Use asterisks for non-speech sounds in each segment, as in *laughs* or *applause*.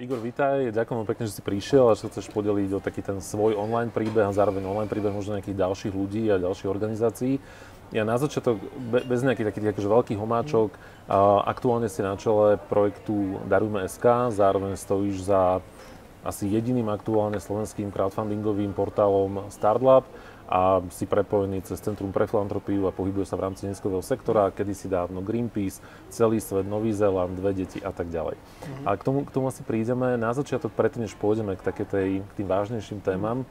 Igor, vítaj, ďakujem pekne, že si prišiel a že chceš podeliť o taký ten svoj online príbeh a zároveň online príbeh možno nejakých ďalších ľudí a ďalších organizácií. Ja na začiatok, bez nejakých takých akože veľkých homáčok, aktuálne si na čele projektu Darujme SK, zároveň stojíš za asi jediným aktuálne slovenským crowdfundingovým portálom Startlab a si prepojený cez Centrum pre filantropiu a pohybuje sa v rámci neziskového sektora, kedy si dávno Greenpeace, celý svet, Nový Zéland, dve deti a tak ďalej. Mm-hmm. A k tomu, k tomu asi prídeme na začiatok, predtým než pôjdeme k, také tej, k tým vážnejším témam,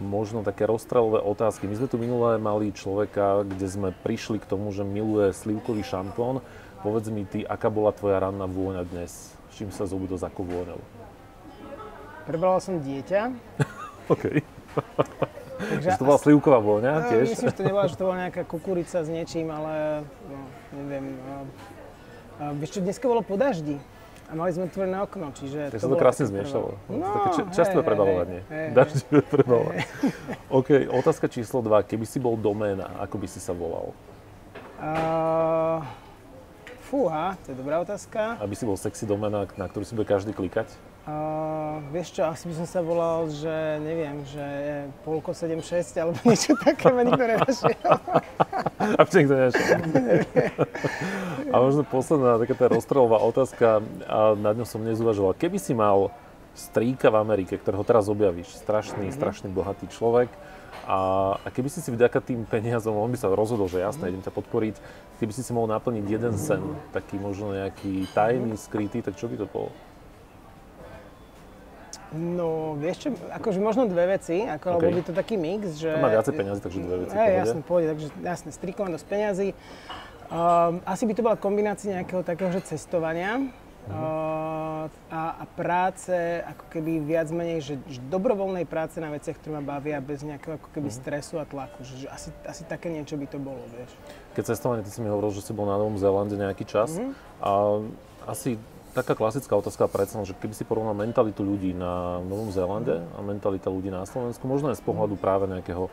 možno také rozstrelové otázky. My sme tu minulé mali človeka, kde sme prišli k tomu, že miluje slivkový šampón. Povedz mi ty, aká bola tvoja ranná vôňa dnes? S čím sa zuby do zaku vôňou? Prebrala som dieťa. *laughs* OK. Takže to bola slivková vôňa no, tiež? Myslím, že to nebola, že to bola nejaká kukurica s niečím, ale no, neviem. A, vieš čo, dneska bolo po daždi a mali sme otvorené okno, čiže tak to, to krásne zmiešalo. No, také č- častové prebalovanie. Daždivé prebalovanie. *laughs* OK, otázka číslo 2. Keby si bol doména, ako by si sa volal? Uh, fúha, to je dobrá otázka. Aby si bol sexy doména, na ktorú si bude každý klikať? Uh, vieš čo, asi by som sa volal, že neviem, že polko 7-6 alebo *laughs* niečo také ma nikto nenašiel. *laughs* A v nikto nenašiel. a možno posledná taká tá rozstrelová otázka, a nad ňou som dnes uvažoval. Keby si mal strýka v Amerike, ktorého teraz objavíš, strašný, mm-hmm. strašný bohatý človek, a, a keby si si vďaka tým peniazom, on by sa rozhodol, že jasné, idem ťa podporiť, keby si si mohol naplniť jeden sen, taký možno nejaký tajný, skrytý, tak čo by to bolo? No, vieš čo, akože možno dve veci, ako, okay. lebo by to taký mix, že... To má viacej peniazy, takže dve veci. Hej, jasne, pôjde, takže jasne, strikovať dosť peniazy. Um, asi by to bola kombinácia nejakého takého, že cestovania uh-huh. uh, a, a práce, ako keby viac menej, že, že dobrovoľnej práce na veciach, ktoré ma bavia bez nejakého ako keby uh-huh. stresu a tlaku, že, že asi, asi také niečo by to bolo, vieš. Keď cestovanie, ty si mi hovoril, že si bol na Novom Zélande nejaký čas uh-huh. a asi taká klasická otázka predsa, že keby si porovnal mentalitu ľudí na Novom Zélande a mentalita ľudí na Slovensku, možno aj z pohľadu práve nejakého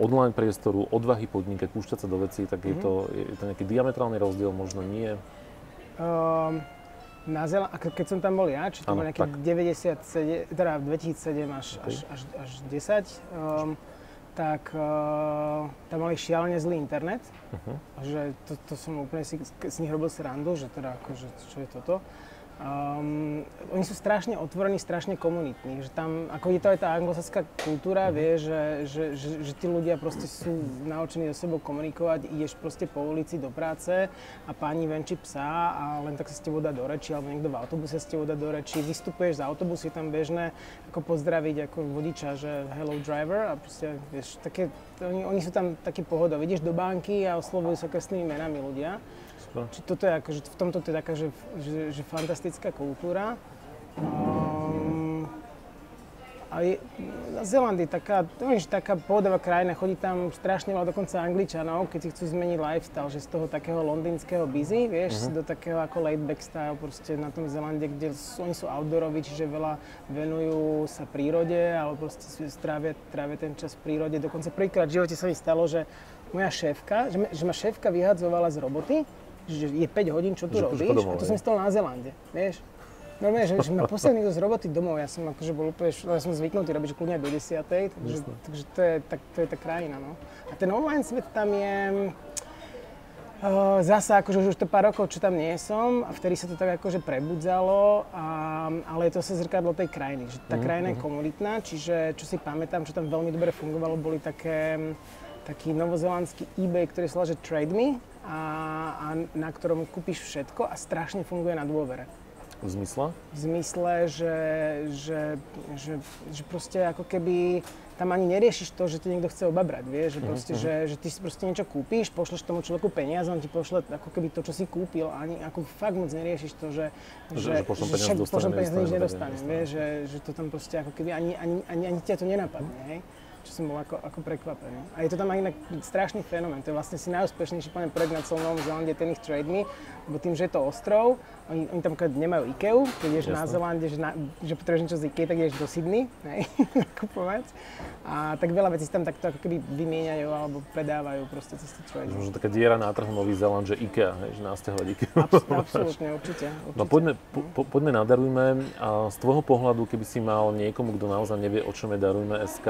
online priestoru, odvahy podnikať, púšťať sa do vecí, tak je to, je to nejaký diametrálny rozdiel, možno nie? Um, na Zela- keď som tam bol ja, či to bol nejaké 97, teda 2007 až, okay. až, až, až 10, um, tak uh, tam mali šialene zlý internet. Uh-huh. Že to, to som úplne si z nich robil srandu, že teda akože, čo je toto. Um, oni sú strašne otvorení, strašne komunitní, že tam, ako je to aj tá anglosaská kultúra, mm vie, že, že, že, že tí ľudia proste sú naučení so sebou komunikovať, ideš proste po ulici do práce a pani venčí psa a len tak sa s tebou dá do reči, alebo niekto v autobuse s tebou dá do reči, vystupuješ z autobusu, je tam bežné ako pozdraviť ako vodiča, že hello driver a proste, vieš, také, oni, oni sú tam takí pohodoví, ideš do banky a oslovujú sa krstnými menami ľudia. Super. Či toto je akože, v tomto to je taká, že, že, že fantastická kultúra. Um, a je, Zeland je taká, je taká pohodová krajina, chodí tam strašne veľa dokonca Angličanov, keď si chcú zmeniť lifestyle, že z toho takého londýnskeho busy, vieš, uh-huh. do takého ako laid back style proste na tom Zelande, kde sú, oni sú outdooroví, čiže veľa venujú sa prírode, alebo proste strávia, trávia ten čas v prírode. Dokonca prvýkrát v živote sa mi stalo, že moja šéfka, že, že ma šéfka vyhadzovala z roboty, že je 5 hodín, čo tu že robíš? Domov, a to som stalo na Zelande, vieš. No vieš, že, že ma poslal niekto z roboty domov, ja som akože bol úplne, ja som zvyknutý robiť kľudne do 10. Takže, takže to, je, tak, to je tá krajina, no. A ten online svet tam je, Uh, zasa, akože už to pár rokov, čo tam nie som, a vtedy sa to tak akože prebudzalo, a, ale je to sa zrkadlo tej krajiny, že tá mm, krajina je mhm. komunitná, čiže čo si pamätám, čo tam veľmi dobre fungovalo, boli také, taký novozelandský eBay, ktorý sa volá, že Trade Me, a, a na ktorom kúpiš všetko a strašne funguje na dôvere. V zmysle? V zmysle, že, že, že, že proste ako keby tam ani neriešiš to, že ti niekto chce obabrať, vieš, že, mhm, proste, uh-huh. že, že ty si proste niečo kúpiš, pošleš tomu človeku peniaze, on ti pošle ako keby to, čo si kúpil, ani ako fakt moc neriešiš to, že, že, že, pošlem peniaze, že pošlem peniaze nič nedostane, vieš, že, že to tam proste ako keby ani, ani, ani, ani ťa to nenapadne, hej. Čo som bol ako, ako prekvapený. A je to tam aj inak strašný fenomén. To je vlastne si najúspešnejší poviem projekt na celom Novom Zelande, ten ich Trade Me, lebo tým, že je to ostrov, oni, oni tam nemajú Ikeu, keď ješ na Zelande, že, na, že potrebuješ niečo z Ikea, tak ješ do Sydney, hej, *laughs* kupovať. A tak veľa vecí tam takto ako keby vymieňajú alebo predávajú proste cez to trade. Možno taká diera na trhu Nový Zeland, že IKEA, hej, že nasťahovať IKEA. *laughs* absolútne, určite, určite. No poďme, po, poďme nadarujme. A z tvojho pohľadu, keby si mal niekomu, kto naozaj nevie, o čom je Darujme SK,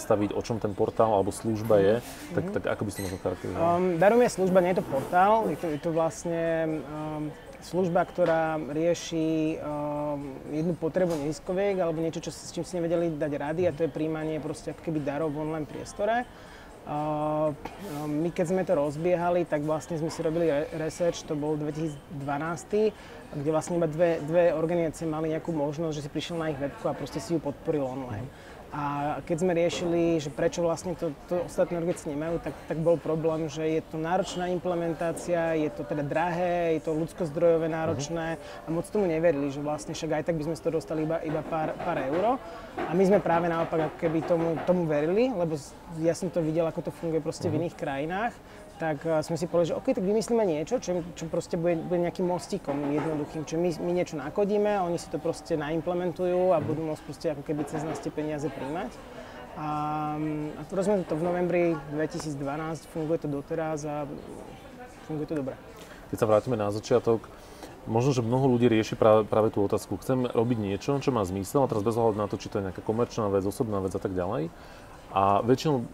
predstaviť, o čom ten portál alebo služba je, mm-hmm. tak, tak ako by si možno charakterizoval? Um, Darujme služba, nie je to portál, je to, je to vlastne um, služba, ktorá rieši uh, jednu potrebu neziskoviek alebo niečo, čo, s čím si nevedeli dať rady a to je príjmanie proste ako keby darov v online priestore. Uh, my keď sme to rozbiehali, tak vlastne sme si robili research, to bol 2012, kde vlastne iba dve, dve organizácie mali nejakú možnosť, že si prišiel na ich webku a proste si ju podporil online. A keď sme riešili, že prečo vlastne to, to ostatné organizácie nemajú, tak, tak bol problém, že je to náročná implementácia, je to teda drahé, je to ľudskozdrojové náročné a moc tomu neverili, že vlastne však aj tak by sme z toho dostali iba, iba pár, pár euro. A my sme práve naopak ako keby tomu, tomu verili, lebo ja som to videl, ako to funguje proste v mhm. iných krajinách tak uh, sme si povedali, že OK, tak vymyslíme niečo, čo, čo proste bude, bude nejakým mostíkom jednoduchým, čo my, my niečo nakodíme, oni si to proste naimplementujú a mm. budú môcť proste ako keby cez nás tie peniaze príjmať. A, a to sme to v novembri 2012, funguje to doteraz a funguje to dobre. Keď sa vrátime na začiatok, možno, že mnoho ľudí rieši práve, práve tú otázku. Chcem robiť niečo, čo má zmysel, a teraz bez ohľadu na to, či to je nejaká komerčná vec, osobná vec a tak ďalej. A väčšinou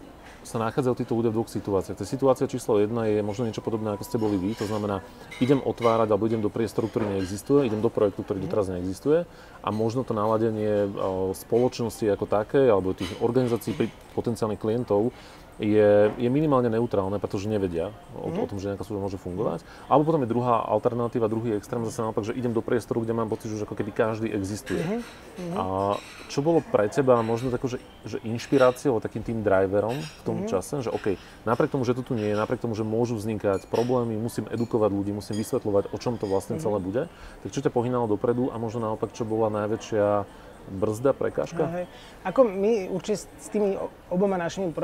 sa nachádzajú títo ľudia v dvoch situáciách. Tá situácia číslo jedna je možno niečo podobné, ako ste boli vy. To znamená, idem otvárať alebo idem do priestoru, ktorý neexistuje, idem do projektu, ktorý doteraz neexistuje a možno to naladenie spoločnosti ako také alebo tých organizácií potenciálnych klientov je, je minimálne neutrálne, pretože nevedia o, mm. o tom, že nejaká služba môže fungovať. Alebo potom je druhá alternatíva, druhý extrém zase naopak, že idem do priestoru, kde mám pocit, že ako keby každý existuje. Mm-hmm. A čo bolo pre teba možno tako, že, že inšpiráciou, takým tým driverom v tom mm-hmm. čase, že OK, napriek tomu, že to tu nie je, napriek tomu, že môžu vznikať problémy, musím edukovať ľudí, musím vysvetľovať, o čom to vlastne mm-hmm. celé bude, tak čo ťa pohynalo dopredu a možno naopak, čo bola najväčšia brzda, prekážka? Hej. Ako my určite s tými oboma našimi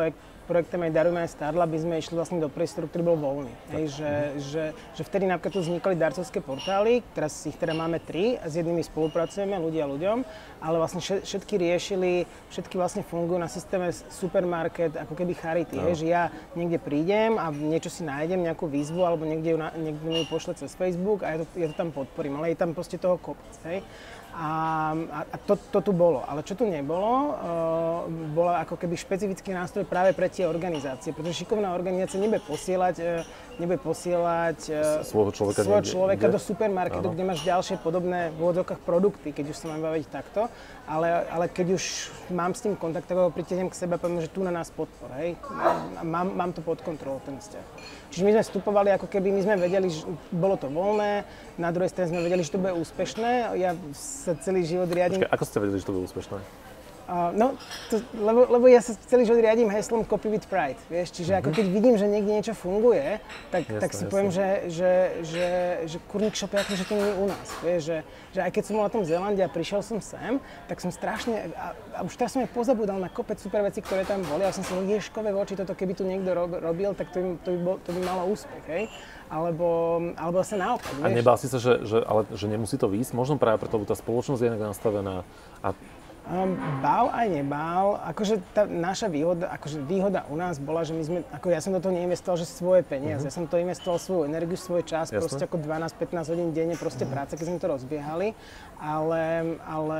projekt, projektami Darujme aj Starla by sme išli vlastne do priestoru, ktorý bol voľný. Hej, že, že, že vtedy napríklad tu vznikali darcovské portály, teraz ich teda máme tri a s jednými spolupracujeme, ľudia ľuďom, ale vlastne všetky riešili, všetky vlastne fungujú na systéme supermarket, ako keby charity, no. hej, že ja niekde prídem a niečo si nájdem, nejakú výzvu, alebo niekde ju, niekde ju pošle cez Facebook a ja to, ja to tam podporím, ale je tam proste toho kopec, hej. A, a to, to tu bolo. Ale čo tu nebolo, uh, bola ako keby špecifický nástroj práve pre tie organizácie, pretože šikovná organizácia nebude posielať, uh, nebude posielať uh, svojho človeka, svojho človeka do supermarketu, Áno. kde máš ďalšie podobné v úvodzovkách produkty, keď už sa mám baviť takto. Ale, ale keď už mám s tým kontakt, tak ho pritiahnem k sebe a poviem, že tu na nás podpor, hej. Mám, mám to pod kontrolou, ten vzťah. Čiže my sme vstupovali ako keby, my sme vedeli, že bolo to voľné, na druhej strane sme vedeli, že to bude úspešné. Ja sa celý život riadím... Počkej, ako ste vedeli, že to bude úspešné? Uh, no, to, lebo, lebo ja sa celý život riadím heslom Copy with Pride, vieš, čiže mm-hmm. ako mhm. keď vidím, že niekde niečo funguje, tak, jasne, tak si jasne. poviem, že, že, že, že kurník shop je že to nie u nás, vieš, že, že aj keď som bol na tom Zélande a prišiel som sem, tak som strašne, a, a už teraz som aj pozabudal na kopec super veci, ktoré tam boli, a som si ježkové voči toto, keby tu niekto robil, tak to by, to by, bol, to by malo úspech, hej alebo, alebo sa naopak. A nebál si sa, že, že, ale, že nemusí to výjsť? Možno práve preto, lebo tá spoločnosť je inak nastavená a Um, bál aj nebál. Akože tá naša výhoda, akože výhoda u nás bola, že my sme, ako ja som do toho neinvestoval, že svoje peniaze. Uh-huh. Ja som to investoval svoju energiu, svoj čas, Jasne. proste ako 12-15 hodín denne proste uh-huh. práce, keď sme to rozbiehali. Ale, ale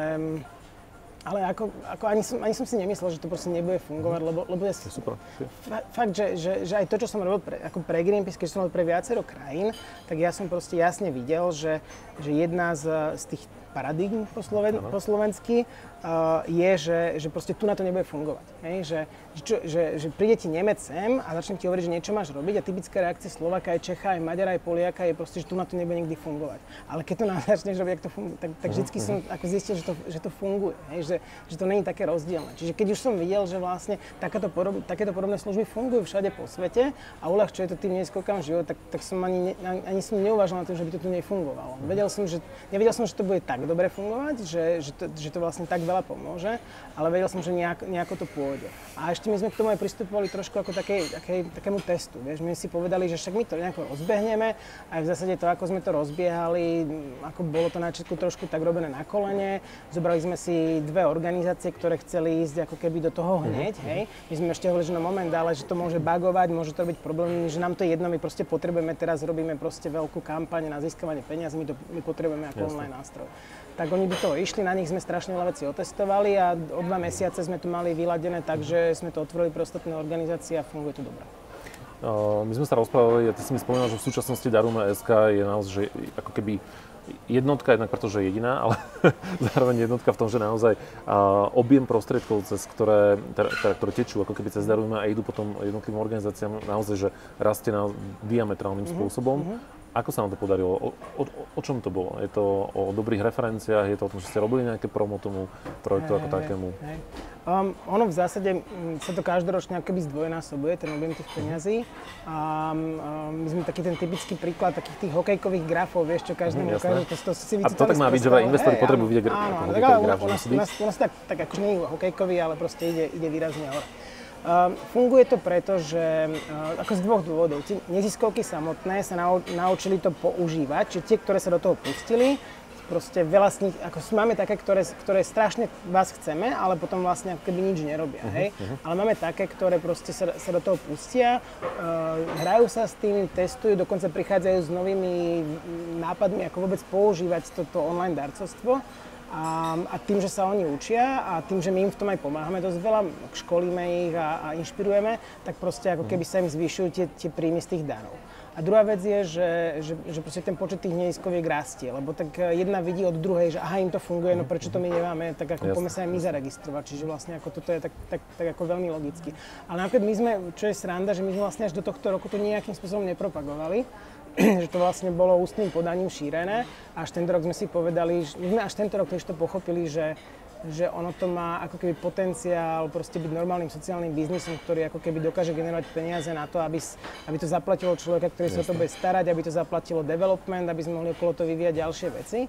ale ako, ako ani, som, ani som si nemyslel, že to proste nebude fungovať, mhm. lebo, lebo ja si, super. Fa, fakt, že, že, že, aj to, čo som robil pre, ako pre Greenpeace, keď som robil pre viacero krajín, tak ja som proste jasne videl, že, že jedna z, z tých paradigm po, sloven, po slovensky, uh, je, že, že proste tu na to nebude fungovať. Hej? Že, čo, že, že príde ti Nemec sem a začne ti hovoriť, že niečo máš robiť a typická reakcia Slovaka, aj Čecha, aj Maďara, aj Poliaka je proste, že tu na to nebude nikdy fungovať. Ale keď to *laughs* začneš robiť, to funguje, tak, tak vždy som ako zistil, že to, že to funguje, hej? Že, že to není také rozdielne. Čiže keď už som videl, že vlastne takéto, porob, takéto podobné služby fungujú všade po svete a uľahčuje to tým neskokám život, tak, tak som ani, ani, ani som neuvažoval na to, že by to tu nefungovalo. Vedel som, že, nevedel som, že to bude tak tak dobre fungovať, že, že, to, že to vlastne tak veľa pomôže, ale vedel som, že nejak, nejako to pôjde. A ešte my sme k tomu aj pristupovali trošku ako také, také, takému testu. Vieš, my si povedali, že však my to nejako rozbehneme a v zásade to, ako sme to rozbiehali, ako bolo to na začiatku trošku tak robené na kolene. Zobrali sme si dve organizácie, ktoré chceli ísť ako keby do toho mhm, hneď. Mm-hmm. Hej. My sme ešte hovorili, že no moment, ale že to môže bagovať, môže to byť problém, že nám to je jedno, my proste potrebujeme teraz robíme proste veľkú kampaň na získavanie peniazí, my, to, my potrebujeme ako Jasne. online nástroj tak oni do toho išli, na nich sme strašne veľa vecí otestovali a o dva mesiace sme to mali vyladené, takže sme to otvorili pre ostatné organizácie a funguje to dobre. My sme sa rozprávali, a ty si mi spomínal, že v súčasnosti Daruma SK je naozaj že ako keby jednotka jednak preto, že je jediná, ale *laughs* zároveň jednotka v tom, že naozaj objem prostriedkov, cez ktoré, teda, teda, ktoré tečú ako keby cez Daruma a idú potom jednotlivým organizáciám, naozaj, že rastie na diametrálnym mm-hmm. spôsobom. Mm-hmm. Ako sa vám to podarilo? O, o, o čom to bolo? Je to o dobrých referenciách? Je to o tom, že ste robili nejaké promo tomu projektu hey, ako hey, takému? Hey. Um, ono v zásade sa to každoročne akoby zdvojnásobuje, ten objem tých peňazí. A um, my sme taký ten typický príklad takých tých hokejkových grafov, vieš čo každému mm, ukáže, to, to si A to tak má byť, že investori potrebujú vidieť áno, hokejkový graf. Áno, u nás, u nás tak, tak akože nie je hokejkový, ale proste ide, ide výrazne hore. Uh, funguje to preto, že uh, ako z dvoch dôvodov. Tie neziskovky samotné sa nau, naučili to používať, čiže tie, ktoré sa do toho pustili, proste veľa z nich, ako máme také, ktoré, ktoré strašne vás chceme, ale potom vlastne ako keby nič nerobia, uh-huh, hej? Uh-huh. Ale máme také, ktoré proste sa, sa do toho pustia, uh, hrajú sa s tým, testujú, dokonca prichádzajú s novými nápadmi, ako vôbec používať toto online darcovstvo. A, a tým, že sa oni učia a tým, že my im v tom aj pomáhame dosť veľa, školíme ich a, a inšpirujeme, tak proste ako keby sa im zvyšujú tie, tie príjmy z tých darov. A druhá vec je, že, že, že proste ten počet tých neziskoviek rastie, lebo tak e, jedna vidí od druhej, že aha, im to funguje, no prečo to my nemáme, tak ako poďme sa aj my zaregistrovať. Čiže vlastne ako toto je tak, tak, tak ako veľmi logicky. Ale napríklad my sme, čo je sranda, že my sme vlastne až do tohto roku to nejakým spôsobom nepropagovali, *clears throat* že to vlastne bolo ústnym podaním šírené. Až tento rok sme si povedali, že my sme až tento rok tiež to pochopili, že, že ono to má ako keby potenciál proste byť normálnym sociálnym biznisom, ktorý ako keby dokáže generovať peniaze na to, aby, aby to zaplatilo človeka, ktorý sa o to bude starať, aby to zaplatilo development, aby sme mohli okolo to vyvíjať ďalšie veci.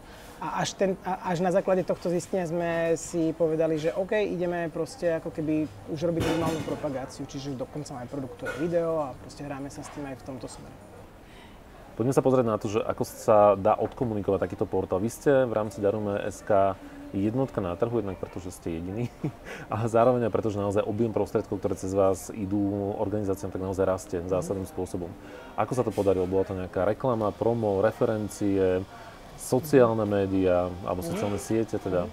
A až, ten, a až na základe tohto zistenia sme si povedali, že OK, ideme proste ako keby už robiť normálnu propagáciu, čiže dokonca aj produktuje video a proste hráme sa s tým aj v tomto smere. Poďme sa pozrieť na to, že ako sa dá odkomunikovať takýto portál. Vy ste v rámci Darume SK jednotka na trhu, jednak preto, že ste jediní, *laughs* ale zároveň aj preto, že naozaj objem prostriedkov, ktoré cez vás idú organizáciám, tak naozaj rastie zásadným spôsobom. Ako sa to podarilo? Bola to nejaká reklama, promo, referencie, sociálne médiá alebo sociálne siete teda?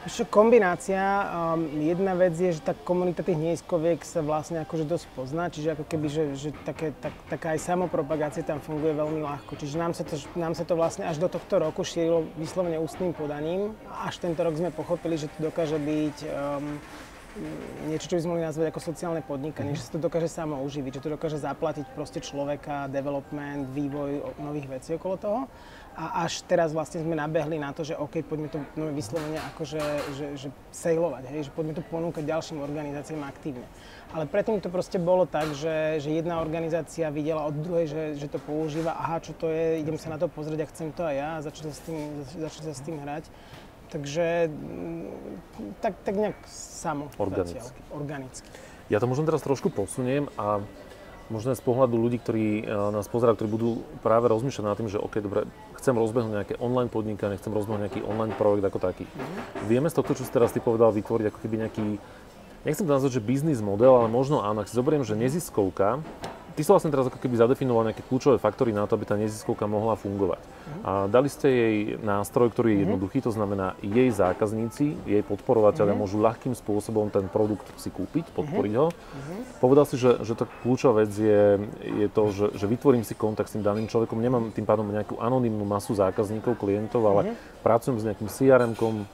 Ešte kombinácia. Um, jedna vec je, že tá komunita tých nejiskoviek sa vlastne akože dosť pozná, čiže ako keby, že, že také, tak, taká aj samopropagácia tam funguje veľmi ľahko. Čiže nám sa, to, nám sa to vlastne až do tohto roku šírilo vyslovene ústnym podaním. Až tento rok sme pochopili, že to dokáže byť um, niečo, čo by sme mohli nazvať ako sociálne podnikanie, mm-hmm. že sa to dokáže samo uživiť, že to dokáže zaplatiť proste človeka, development, vývoj nových vecí okolo toho. A až teraz vlastne sme nabehli na to, že OK, poďme to no, vyslovene akože že, že sailovať, hej, že poďme to ponúkať ďalším organizáciám aktívne. Ale predtým to proste bolo tak, že, že jedna organizácia videla od druhej, že, že to používa, aha, čo to je, idem sa na to pozrieť a chcem to aj ja a začať sa s tým, začať sa s tým hrať. Takže mm, tak, tak nejak samo. Organicky. Zatiaľ, organicky. Ja to možno teraz trošku posuniem a možno z pohľadu ľudí, ktorí e, nás pozerajú, ktorí budú práve rozmýšľať nad tým, že OK, dobre, chcem rozbehnúť nejaké online podnikanie, chcem rozbehnúť nejaký online projekt ako taký. Mm-hmm. Vieme z tohto, čo si teraz ty povedal, vytvoriť ako keby nejaký, nechcem to nazvať, že biznis model, ale možno áno, ak si zoberiem, že neziskovka Ty si vlastne teraz ako keby zadefinoval nejaké kľúčové faktory na to, aby tá neziskovka mohla fungovať. Uh-huh. A dali ste jej nástroj, ktorý je mhm. jednoduchý, to znamená jej zákazníci, jej podporovateľia uh-huh. môžu ľahkým spôsobom ten produkt si kúpiť, podporiť uh-huh. ho. Uh-huh. Povedal si, že, že tá kľúčová vec je, je to, že, že vytvorím si kontakt s tým daným človekom, nemám tým pádom nejakú anonymnú masu zákazníkov, klientov, ale uh-huh. pracujem s nejakým CRM-kom,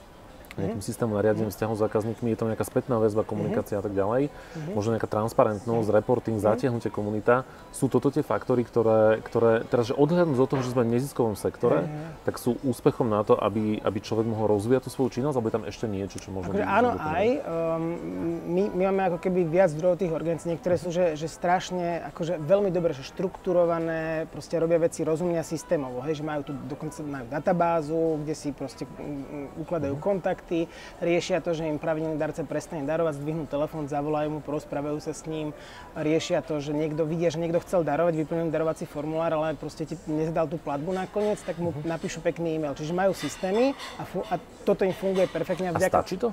nejakým systémom nariadením vzťahu s zákazníkmi, je to nejaká spätná väzba, komunikácia mm-hmm. a tak ďalej, mm-hmm. možno nejaká transparentnosť, reporting, mm-hmm. zatiahnutie komunita. Sú toto tie faktory, ktoré, ktoré teraz, že odhľadnúť do toho, že sme v neziskovom sektore, tak sú úspechom na to, aby, aby človek mohol rozvíjať tú svoju činnosť, alebo je tam ešte niečo, čo môžeme akože Áno, aj. Um, my, my máme ako keby viac zdrojov tých organizácií, niektoré sú, že, že strašne, akože veľmi dobre, že štrukturované, proste robia veci rozumne a systémovo, hej, že majú tu dokonca majú databázu, kde si proste ukladajú mm-hmm. kontakty, riešia to, že im pravidelný darca prestane darovať, zdvihnú telefón, zavolajú mu, porozprávajú sa s ním, riešia to, že niekto vidia, že niekto chcel darovať, vyplňujú darovací formulár, ale proste ti nezadal tú platbu nakoniec, tak mu mm-hmm. napíšu pekný e-mail. Čiže majú systémy a, fu- a toto im funguje perfektne. A stačí to?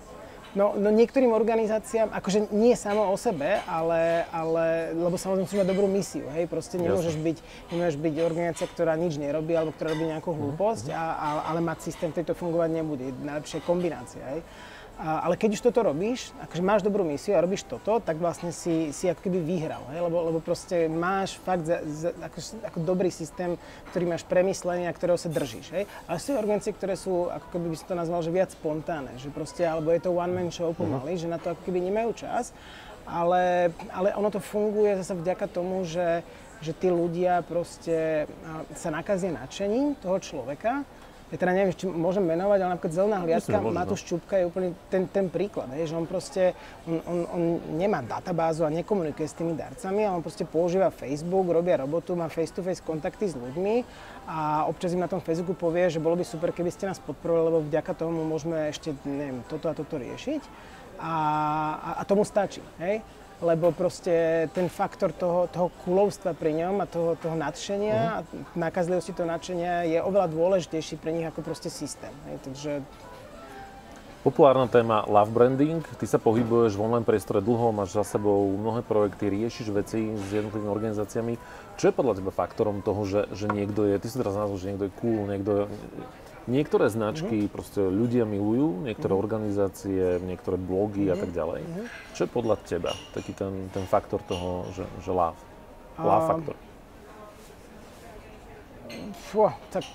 No, no niektorým organizáciám, akože nie samo o sebe, ale, ale lebo samozrejme musíš mať dobrú misiu, hej, proste nemôžeš byť, nemôžeš byť organizácia, ktorá nič nerobí alebo ktorá robí nejakú hlúposť, uh-huh. a, a, ale mať systém, ktorý to fungovať nebude. Najlepšia kombinácia, hej. A, ale keď už toto robíš, akože máš dobrú misiu a robíš toto, tak vlastne si, si ako keby vyhral, hej? Lebo, lebo proste máš fakt za, za, ako, ako dobrý systém, ktorý máš premyslený a ktorého sa držíš. Hej? Ale sú organizácie, ktoré sú, ako keby by si to nazval, že viac spontánne, že proste, alebo je to one man show pomaly, uh-huh. že na to ako keby nemajú čas, ale, ale ono to funguje zase vďaka tomu, že, že tí ľudia proste sa nakazia nadšením toho človeka ja teda neviem, či môžem menovať, ale napríklad zelená hliadka, Matúš Čupka je úplne ten, ten príklad, hej, že on proste, on, on, on nemá databázu a nekomunikuje s tými darcami, ale on proste používa Facebook, robia robotu, má face-to-face kontakty s ľuďmi a občas im na tom Facebooku povie, že bolo by super, keby ste nás podporovali, lebo vďaka tomu môžeme ešte, neviem, toto a toto riešiť. A, a, a tomu stačí, hej lebo proste ten faktor toho, toho kulovstva pri ňom a toho, toho nadšenia uh-huh. a nakazlivosti toho nadšenia je oveľa dôležitejší pre nich ako proste systém. Hej, takže... Populárna téma love branding. Ty sa pohybuješ v online priestore dlho, máš za sebou mnohé projekty, riešiš veci s jednotlivými organizáciami. Čo je podľa teba faktorom toho, že, že niekto je, ty si teraz nazval, že niekto je cool, niekto je, Niektoré značky mm-hmm. proste ľudia milujú, niektoré mm-hmm. organizácie, niektoré blogy mm-hmm. a tak mhm. ďalej. Mm-hmm. Čo je podľa teba taký ten, ten faktor toho, že, že love? Love um, faktor. Fú, tak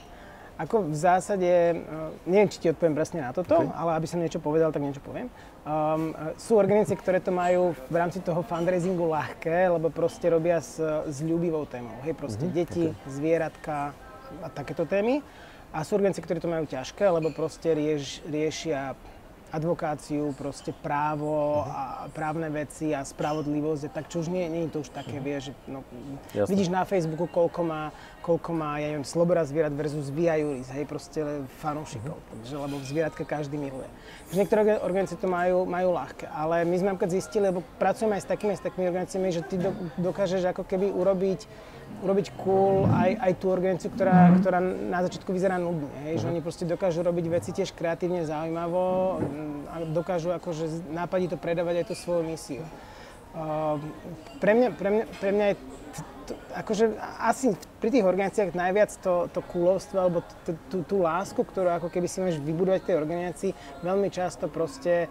ako v zásade, uh, neviem, či ti odpoviem presne na toto, okay. ale aby som niečo povedal, tak niečo poviem. Um, sú organizácie, ktoré to majú v rámci toho fundraisingu ľahké, lebo proste robia s, s ľubivou témou. Hej, proste mm-hmm. deti, okay. zvieratka a takéto témy. A sú organizácie, ktoré to majú ťažké, lebo proste rieš, riešia advokáciu, proste právo uh-huh. a právne veci a spravodlivosť, tak čo už nie, nie je to už také, uh-huh. vieš, no, vidíš na Facebooku, koľko má, koľko má, ja neviem, sloboda zvierat versus Via Juris, hej, proste fanúšikov, takže, lebo zvieratka každý miluje. Takže niektoré organizácie to majú, majú ľahké, ale my sme napríklad zistili, lebo pracujeme aj s takými, s takými organizáciami, že ty do, dokážeš ako keby urobiť urobiť cool aj, aj tú organizáciu, ktorá, ktorá na začiatku vyzerá nudne. Hej? Že mhm. oni proste dokážu robiť veci tiež kreatívne, zaujímavo a dokážu akože nápadí to predávať aj tú svoju misiu. Uh, pre, mňa, pre, mňa, pre mňa je to, akože asi pri tých organizáciách najviac to, to kúlovstvo alebo tú, tú lásku, ktorú ako keby si máš vybudovať v tej organizácii, veľmi často proste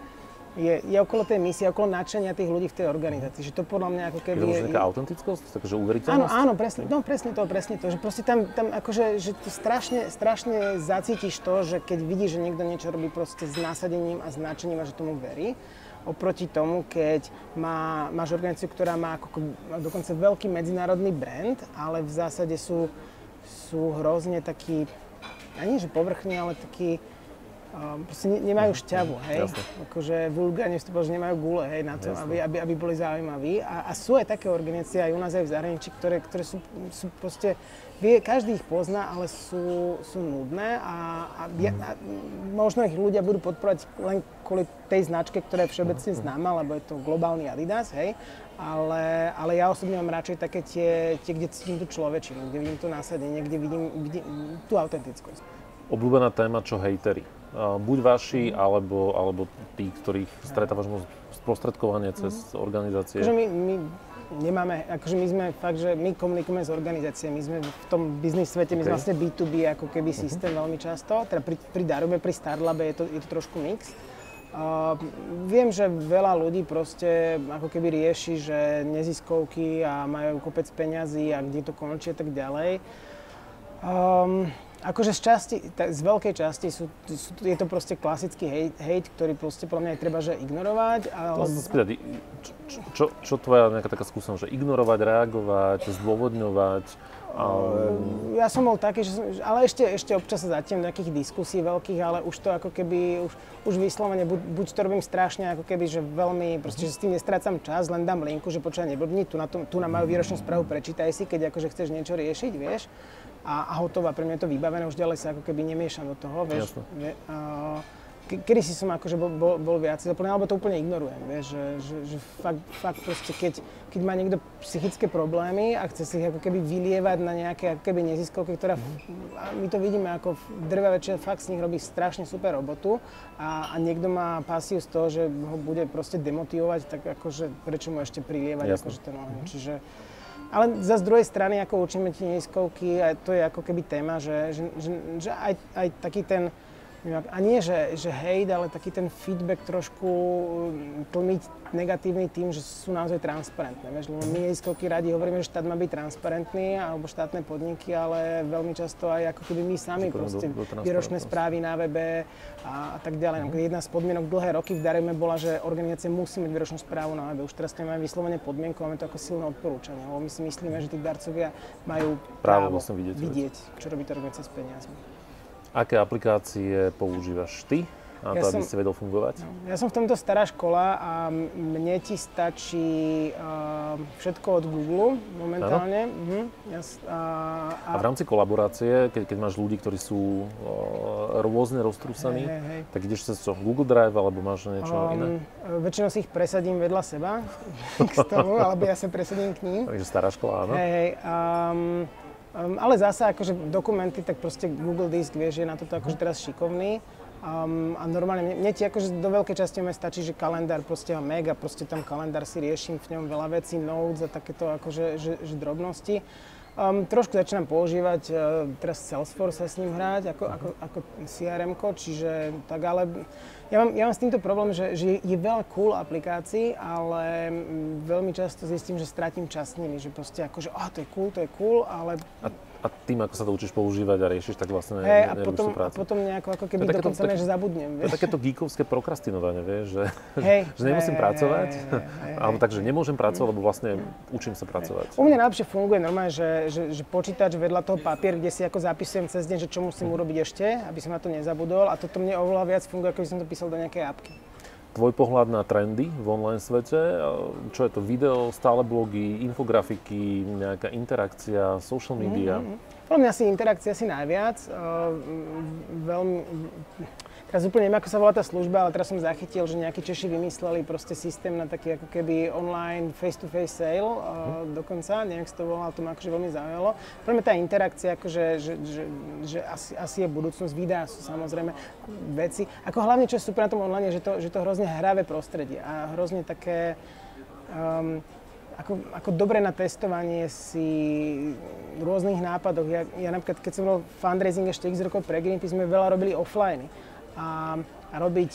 je, je okolo tej misie, okolo nadšenia tých ľudí v tej organizácii. Že to podľa mňa ako keby... Je to taká autentickosť, takže uveriteľnosť? Áno, áno, presne, no presne to, presne to. Že proste tam, tam akože, že to strašne, strašne zacítiš to, že keď vidíš, že niekto niečo robí proste s násadením a značením a že tomu verí, oproti tomu, keď má, máš organizáciu, ktorá má ako, dokonca veľký medzinárodný brand, ale v zásade sú, sú hrozne taký, ani že povrchný, ale taký, um, proste ne, nemajú šťavu, hej. Jasne. Akože vulgárne to že nemajú gule, hej, na to, aby, aby, aby, boli zaujímaví. A, a, sú aj také organizácie, aj u nás aj v zahraničí, ktoré, ktoré sú, sú proste, vie, každý ich pozná, ale sú, sú nudné a, a, ja, a možno ich ľudia budú podporovať len kvôli tej značke, ktorá je všeobecne mhm. známa, lebo je to globálny Adidas, hej. Ale, ale ja osobne mám radšej také tie, tie kde cítim tú človečinu, kde vidím to nasadenie, kde vidím, vidím tú autentickosť. Obľúbená téma, čo hejteri buď vaši, alebo, alebo tí, ktorých stretávaš sprostredkovanie cez mm. organizácie? Akože my, my nemáme, akože my sme fakt, že my komunikujeme s organizáciami, my sme v tom biznis svete, my okay. sme vlastne B2B ako keby mhm. systém veľmi často, teda pri, pri Darube, pri Starlabe je to, je to trošku mix. Uh, viem, že veľa ľudí proste ako keby rieši, že neziskovky a majú kopec peňazí a kde to končí a tak ďalej. Um, Akože z časti, z veľkej časti sú, sú, je to proste klasický hate, hate ktorý proste podľa mňa je treba že ignorovať. Ale... To spýtať, čo, čo, čo tvoja nejaká taká skúsenosť, že ignorovať, reagovať, zdôvodňovať? Um... Ja som bol taký, že som, ale ešte, ešte občas sa zatiem nejakých diskusí veľkých, ale už to ako keby, už, už vyslovene, buď, buď to robím strašne ako keby, že veľmi, proste, že s tým nestrácam čas, len dám linku, že počúvaj, neblbni, tu na, to, tu na majú výročnú správu, prečítaj si, keď akože chceš niečo riešiť, vieš a, a hotová. Pre mňa je to vybavené, už ďalej sa ako keby nemiešam do toho, vieš. Jasne. uh, kedy si som akože bol, bol, bol viac zapojený, alebo to úplne ignorujem, vieš, že, že, že fakt, fakt proste, keď, keď má niekto psychické problémy a chce si ich ako keby vylievať na nejaké ako keby neziskovky, ktorá, my to vidíme ako drvá väčšina fakt z nich robí strašne super robotu a, a niekto má pasiu z toho, že ho bude proste demotivovať, tak akože prečo mu ešte prilievať akože ten oheň, čiže ale za z druhej strany, ako učíme tie neziskovky, a to je ako keby téma, že, že, že, že aj, aj taký ten a nie, že, že hejt, ale taký ten feedback trošku mm, tlmiť negatívny tým, že sú naozaj transparentné. Vieš, lebo my neziskovky radi hovoríme, že štát má byť transparentný, alebo štátne podniky, ale veľmi často aj ako keby my sami proste do, do výročné správy na webe a, a tak ďalej. Mm. Jedna z podmienok dlhé roky v Dareme bola, že organizácia musí mať výročnú správu na webe. Už teraz nemáme vyslovene podmienku, máme to ako silné odporúčanie. Lebo my si myslíme, že tí darcovia majú právo, právo vidieť, vidieť, čo robí to organizácia s peniazmi. Aké aplikácie používaš ty na to, ja aby som, si vedel fungovať? No, ja som v tomto stará škola a mne ti stačí uh, všetko od Google momentálne. Uh-huh. Ja, uh, a, a v rámci kolaborácie, keď, keď máš ľudí, ktorí sú uh, rôzne roztrúsaní, hey, hey. tak ideš cez čo? Google Drive alebo máš niečo um, iné? Väčšinou si ich presadím vedľa seba *laughs* k tomu, alebo ja sa presadím k ním. Takže stará škola, áno? Hey, hey, um, Um, ale zase akože dokumenty, tak proste Google Disk, vieš, je na toto akože teraz šikovný. Um, a normálne, mne, mne ti akože do veľkej časti mňa stačí, že kalendár proste mám mega, proste tam kalendár si riešim v ňom veľa vecí, notes a takéto akože že, že drobnosti. Um, trošku začínam používať uh, teraz Salesforce sa s ním hrať ako, ako, ako CRM, čiže tak ale ja mám, ja mám s týmto problém, že, že je veľa cool aplikácií, ale veľmi často zistím, že stratím čas s nimi, že proste akože, oh, to je cool, to je cool, ale... A a tým, ako sa to učíš používať a riešiš, tak vlastne hey, a potom, a potom nejako ako keby to dokonca tak, zabudnem. Vieš? To je takéto geekovské prokrastinovanie, vieš, že, hey, že nemusím hey, pracovať, hey, hey, hey, alebo tak, že nemôžem pracovať, lebo vlastne učím sa pracovať. U mňa najlepšie funguje normálne, že, že, že počítač vedľa toho papier, kde si ako zapisujem cez deň, že čo musím urobiť ešte, aby som na to nezabudol a toto mne oveľa viac funguje, ako by som to písal do nejakej apky tvoj pohľad na trendy v online svete, čo je to video, stále blogy, infografiky, nejaká interakcia, social media? Mm-hmm. Podľa mňa asi interakcia asi najviac. Uh, veľmi, Teraz úplne neviem, ako sa volá tá služba, ale teraz som zachytil, že nejakí Češi vymysleli proste systém na taký ako keby online face-to-face sale uh, dokonca, neviem, ako to volá, ale to ma akože veľmi zaujalo. Pre mňa tá interakcia, akože, že, že, že asi, asi je budúcnosť, videá sú samozrejme veci. Ako hlavne, čo je super na tom online, že to, že to hrozne hravé prostredie a hrozne také... Um, ako, ako dobre na testovanie si rôznych nápadoch. Ja, ja napríklad, keď som bol fundraising ešte x rokov pre Greenpeace, sme veľa robili offline a, a robiť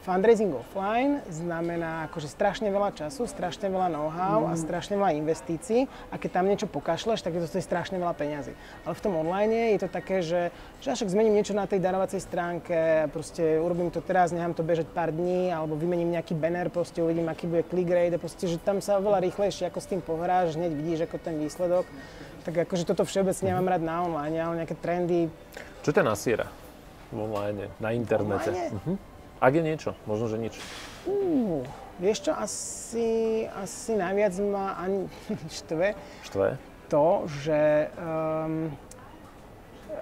fundraising offline znamená akože strašne veľa času, strašne veľa know-how a mm. strašne veľa investícií a keď tam niečo pokašleš, tak to stojí strašne veľa peňazí. Ale v tom online je to také, že, že však zmením niečo na tej darovacej stránke, proste urobím to teraz, nechám to bežať pár dní, alebo vymením nejaký banner, proste uvidím, aký bude click rate, proste, že tam sa veľa rýchlejšie ako s tým pohráš, hneď vidíš ako ten výsledok. Tak akože toto všeobecne nemám rád na online, ale nejaké trendy. Čo ťa nasiera? Online, na internete. Uh-huh. Ak je niečo, možno, že nič. Uh, vieš čo, asi, asi najviac ma ani *laughs* štve. Štve? To, že um,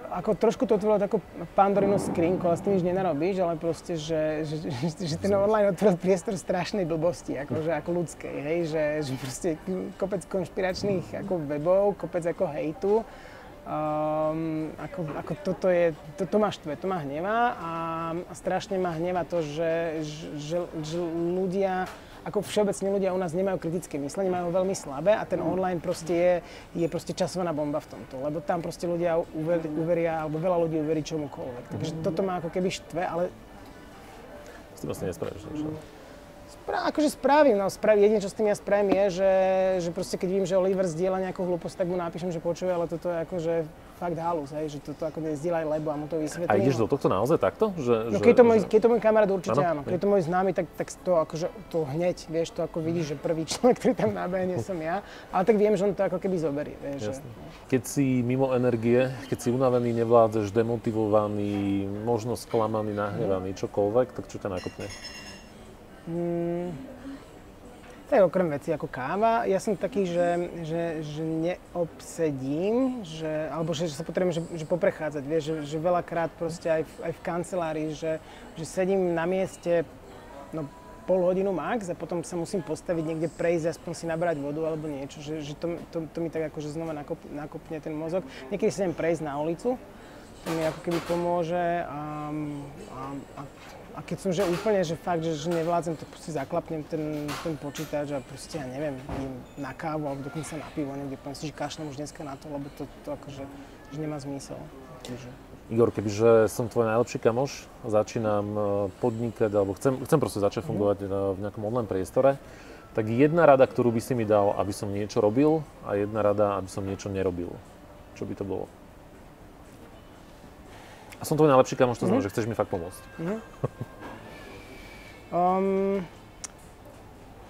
ako trošku to otvorilo takú pandorinu skrinku, ale s tým nič nenarobíš, ale proste, že, že, že, že ten online otvoril priestor strašnej blbosti, akože ako ľudskej, hej, že, že proste kopec konšpiračných ako webov, kopec ako hejtu Um, ako, ako toto je, to, to ma štve, to ma hnevá a, a strašne ma hnevá to, že, že, že ľudia, ako všeobecne ľudia u nás nemajú kritické myslenie, majú veľmi slabé a ten online proste je, je proste časovaná bomba v tomto, lebo tam proste ľudia uveria, uveria, alebo veľa ľudí uverí čomukoľvek. Takže toto ma ako keby štve, ale... S tým vlastne nespravíš. Spra- akože spravím, no spravím. Jedine, čo s tým ja spravím je, že, že proste keď vidím, že Oliver zdieľa nejakú hlúposť, tak mu napíšem, že počuje, ale toto je akože fakt halus, hej, že toto ako nezdieľaj lebo a mu to vysvetlím. A ideš do tohto naozaj takto? Že, no že, keď to, môj, že... keď to môj kamarát určite Áno, áno. Keď to môj známy, tak, tak to akože to hneď, vieš, to ako vidíš, že prvý človek, ktorý tam nabehne *laughs* som ja. Ale tak viem, že on to ako keby zoberie, vieš. Že, keď si mimo energie, keď si unavený, nevládzeš, demotivovaný, možno sklamaný, nahnevaný, čokoľvek, tak čo ťa nakopne? Mm, to je okrem veci ako káva. Ja som taký, že, že, že neobsedím, že, alebo že, že sa potrebujem že, že poprechádzať. Vieš, že, že veľakrát proste aj v, aj v kancelárii, že, že sedím na mieste no, pol hodinu max a potom sa musím postaviť niekde prejsť, aspoň si nabrať vodu alebo niečo, že, že to, to, to mi tak akože znova nakop, nakopne ten mozog. Niekedy sa idem prejsť na ulicu, to mi ako keby pomôže a, a, a a keď som že úplne, že fakt, že, že nevládzem, tak proste zaklapnem ten, ten počítač a proste, ja neviem, idem na kávu alebo dokonca na pivo niekde, poviem si, že kašlem už dneska na to, lebo to, to akože že nemá zmysel. Takže. Igor, kebyže som tvoj najlepší kamoš, začínam e, podnikať, alebo chcem, chcem proste začať mhm. fungovať mm. v nejakom online priestore, tak jedna rada, ktorú by si mi dal, aby som niečo robil a jedna rada, aby som niečo nerobil. Čo by to bolo? A som tvoj najlepší kamoš, to znamená, mm-hmm. že chceš mi fakt pomôcť. Mm-hmm. *laughs* um,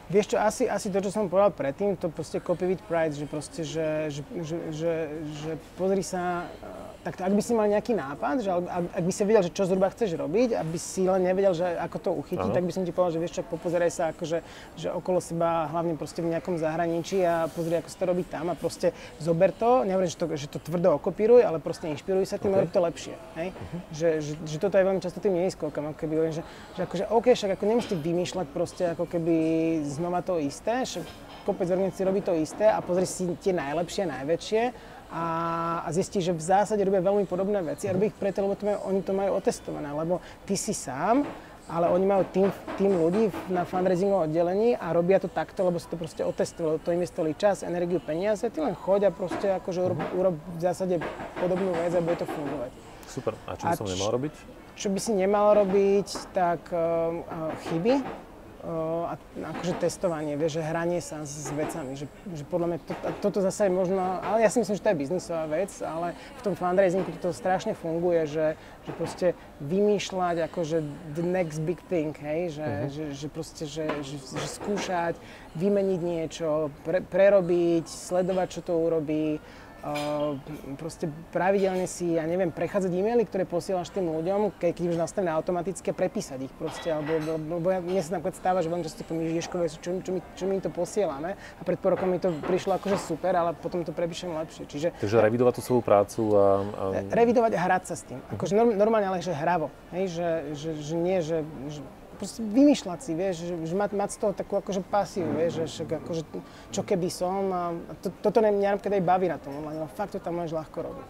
vieš čo, asi, asi to, čo som povedal predtým, to proste copy with pride, že proste, že, že, že, že, že pozri sa tak ak by si mal nejaký nápad, že ak, ak by si vedel, že čo zhruba chceš robiť, aby si len nevedel, že ako to uchytiť, tak by som ti povedal, že vieš čo, popozeraj sa akože, že okolo seba, hlavne proste v nejakom zahraničí a pozri, ako sa to robí tam a proste zober to, nehovorím, že to, že to tvrdo okopíruj, ale proste inšpiruj sa tým okay. rob to lepšie. Hej? Uh-huh. Že, že, že, toto je veľmi často tým neiskolkám, ako keby že, že akože OK, však ako nemusíte vymýšľať proste ako keby znova to isté, že kopec organizácií robí to isté a pozri si tie najlepšie, najväčšie a, a zistí, že v zásade robia veľmi podobné veci a robí ich preto, lebo to majú, oni to majú otestované, lebo ty si sám, ale oni majú tým, tým ľudí na fundraisingovom oddelení a robia to takto, lebo si to proste otestovali, to investovali čas, energiu, peniaze, ty len choď a proste akože urob, urob v zásade podobnú vec a bude to fungovať. Super. A čo by som nemal robiť? Čo by si nemal robiť, tak uh, chyby, a akože testovanie, vieš, že hranie sa s, vecami, že, že podľa mňa to, toto zase je možno, ale ja si myslím, že to je biznisová vec, ale v tom fundraisingu to strašne funguje, že, že proste vymýšľať akože the next big thing, hej, že, uh-huh. že, že proste, že, že, že skúšať, vymeniť niečo, pre, prerobiť, sledovať, čo to urobí, proste pravidelne si, ja neviem, prechádzať e-maily, ktoré posielaš tým ľuďom, keď, už nastavené automatické, prepísať ich proste, alebo, lebo ja, mne sa napríklad stáva, že veľmi často poviem, Ježiškové, čo, čo, my, čo my to posielame a pred pol rokom mi to prišlo akože super, ale potom to prepíšem lepšie. Čiže, Takže revidovať tú svoju prácu a... a... Revidovať a hrať sa s tým. Akože normálne, ale že hravo, hej, že, že, že nie, že, že vymýšľať si, vieš, že, že mať, mať z toho takú akože pasiu, vieš, že však akože čo keby som a to, toto mňa napríklad aj baví na tom online, fakt to tam môžeš ľahko robiť.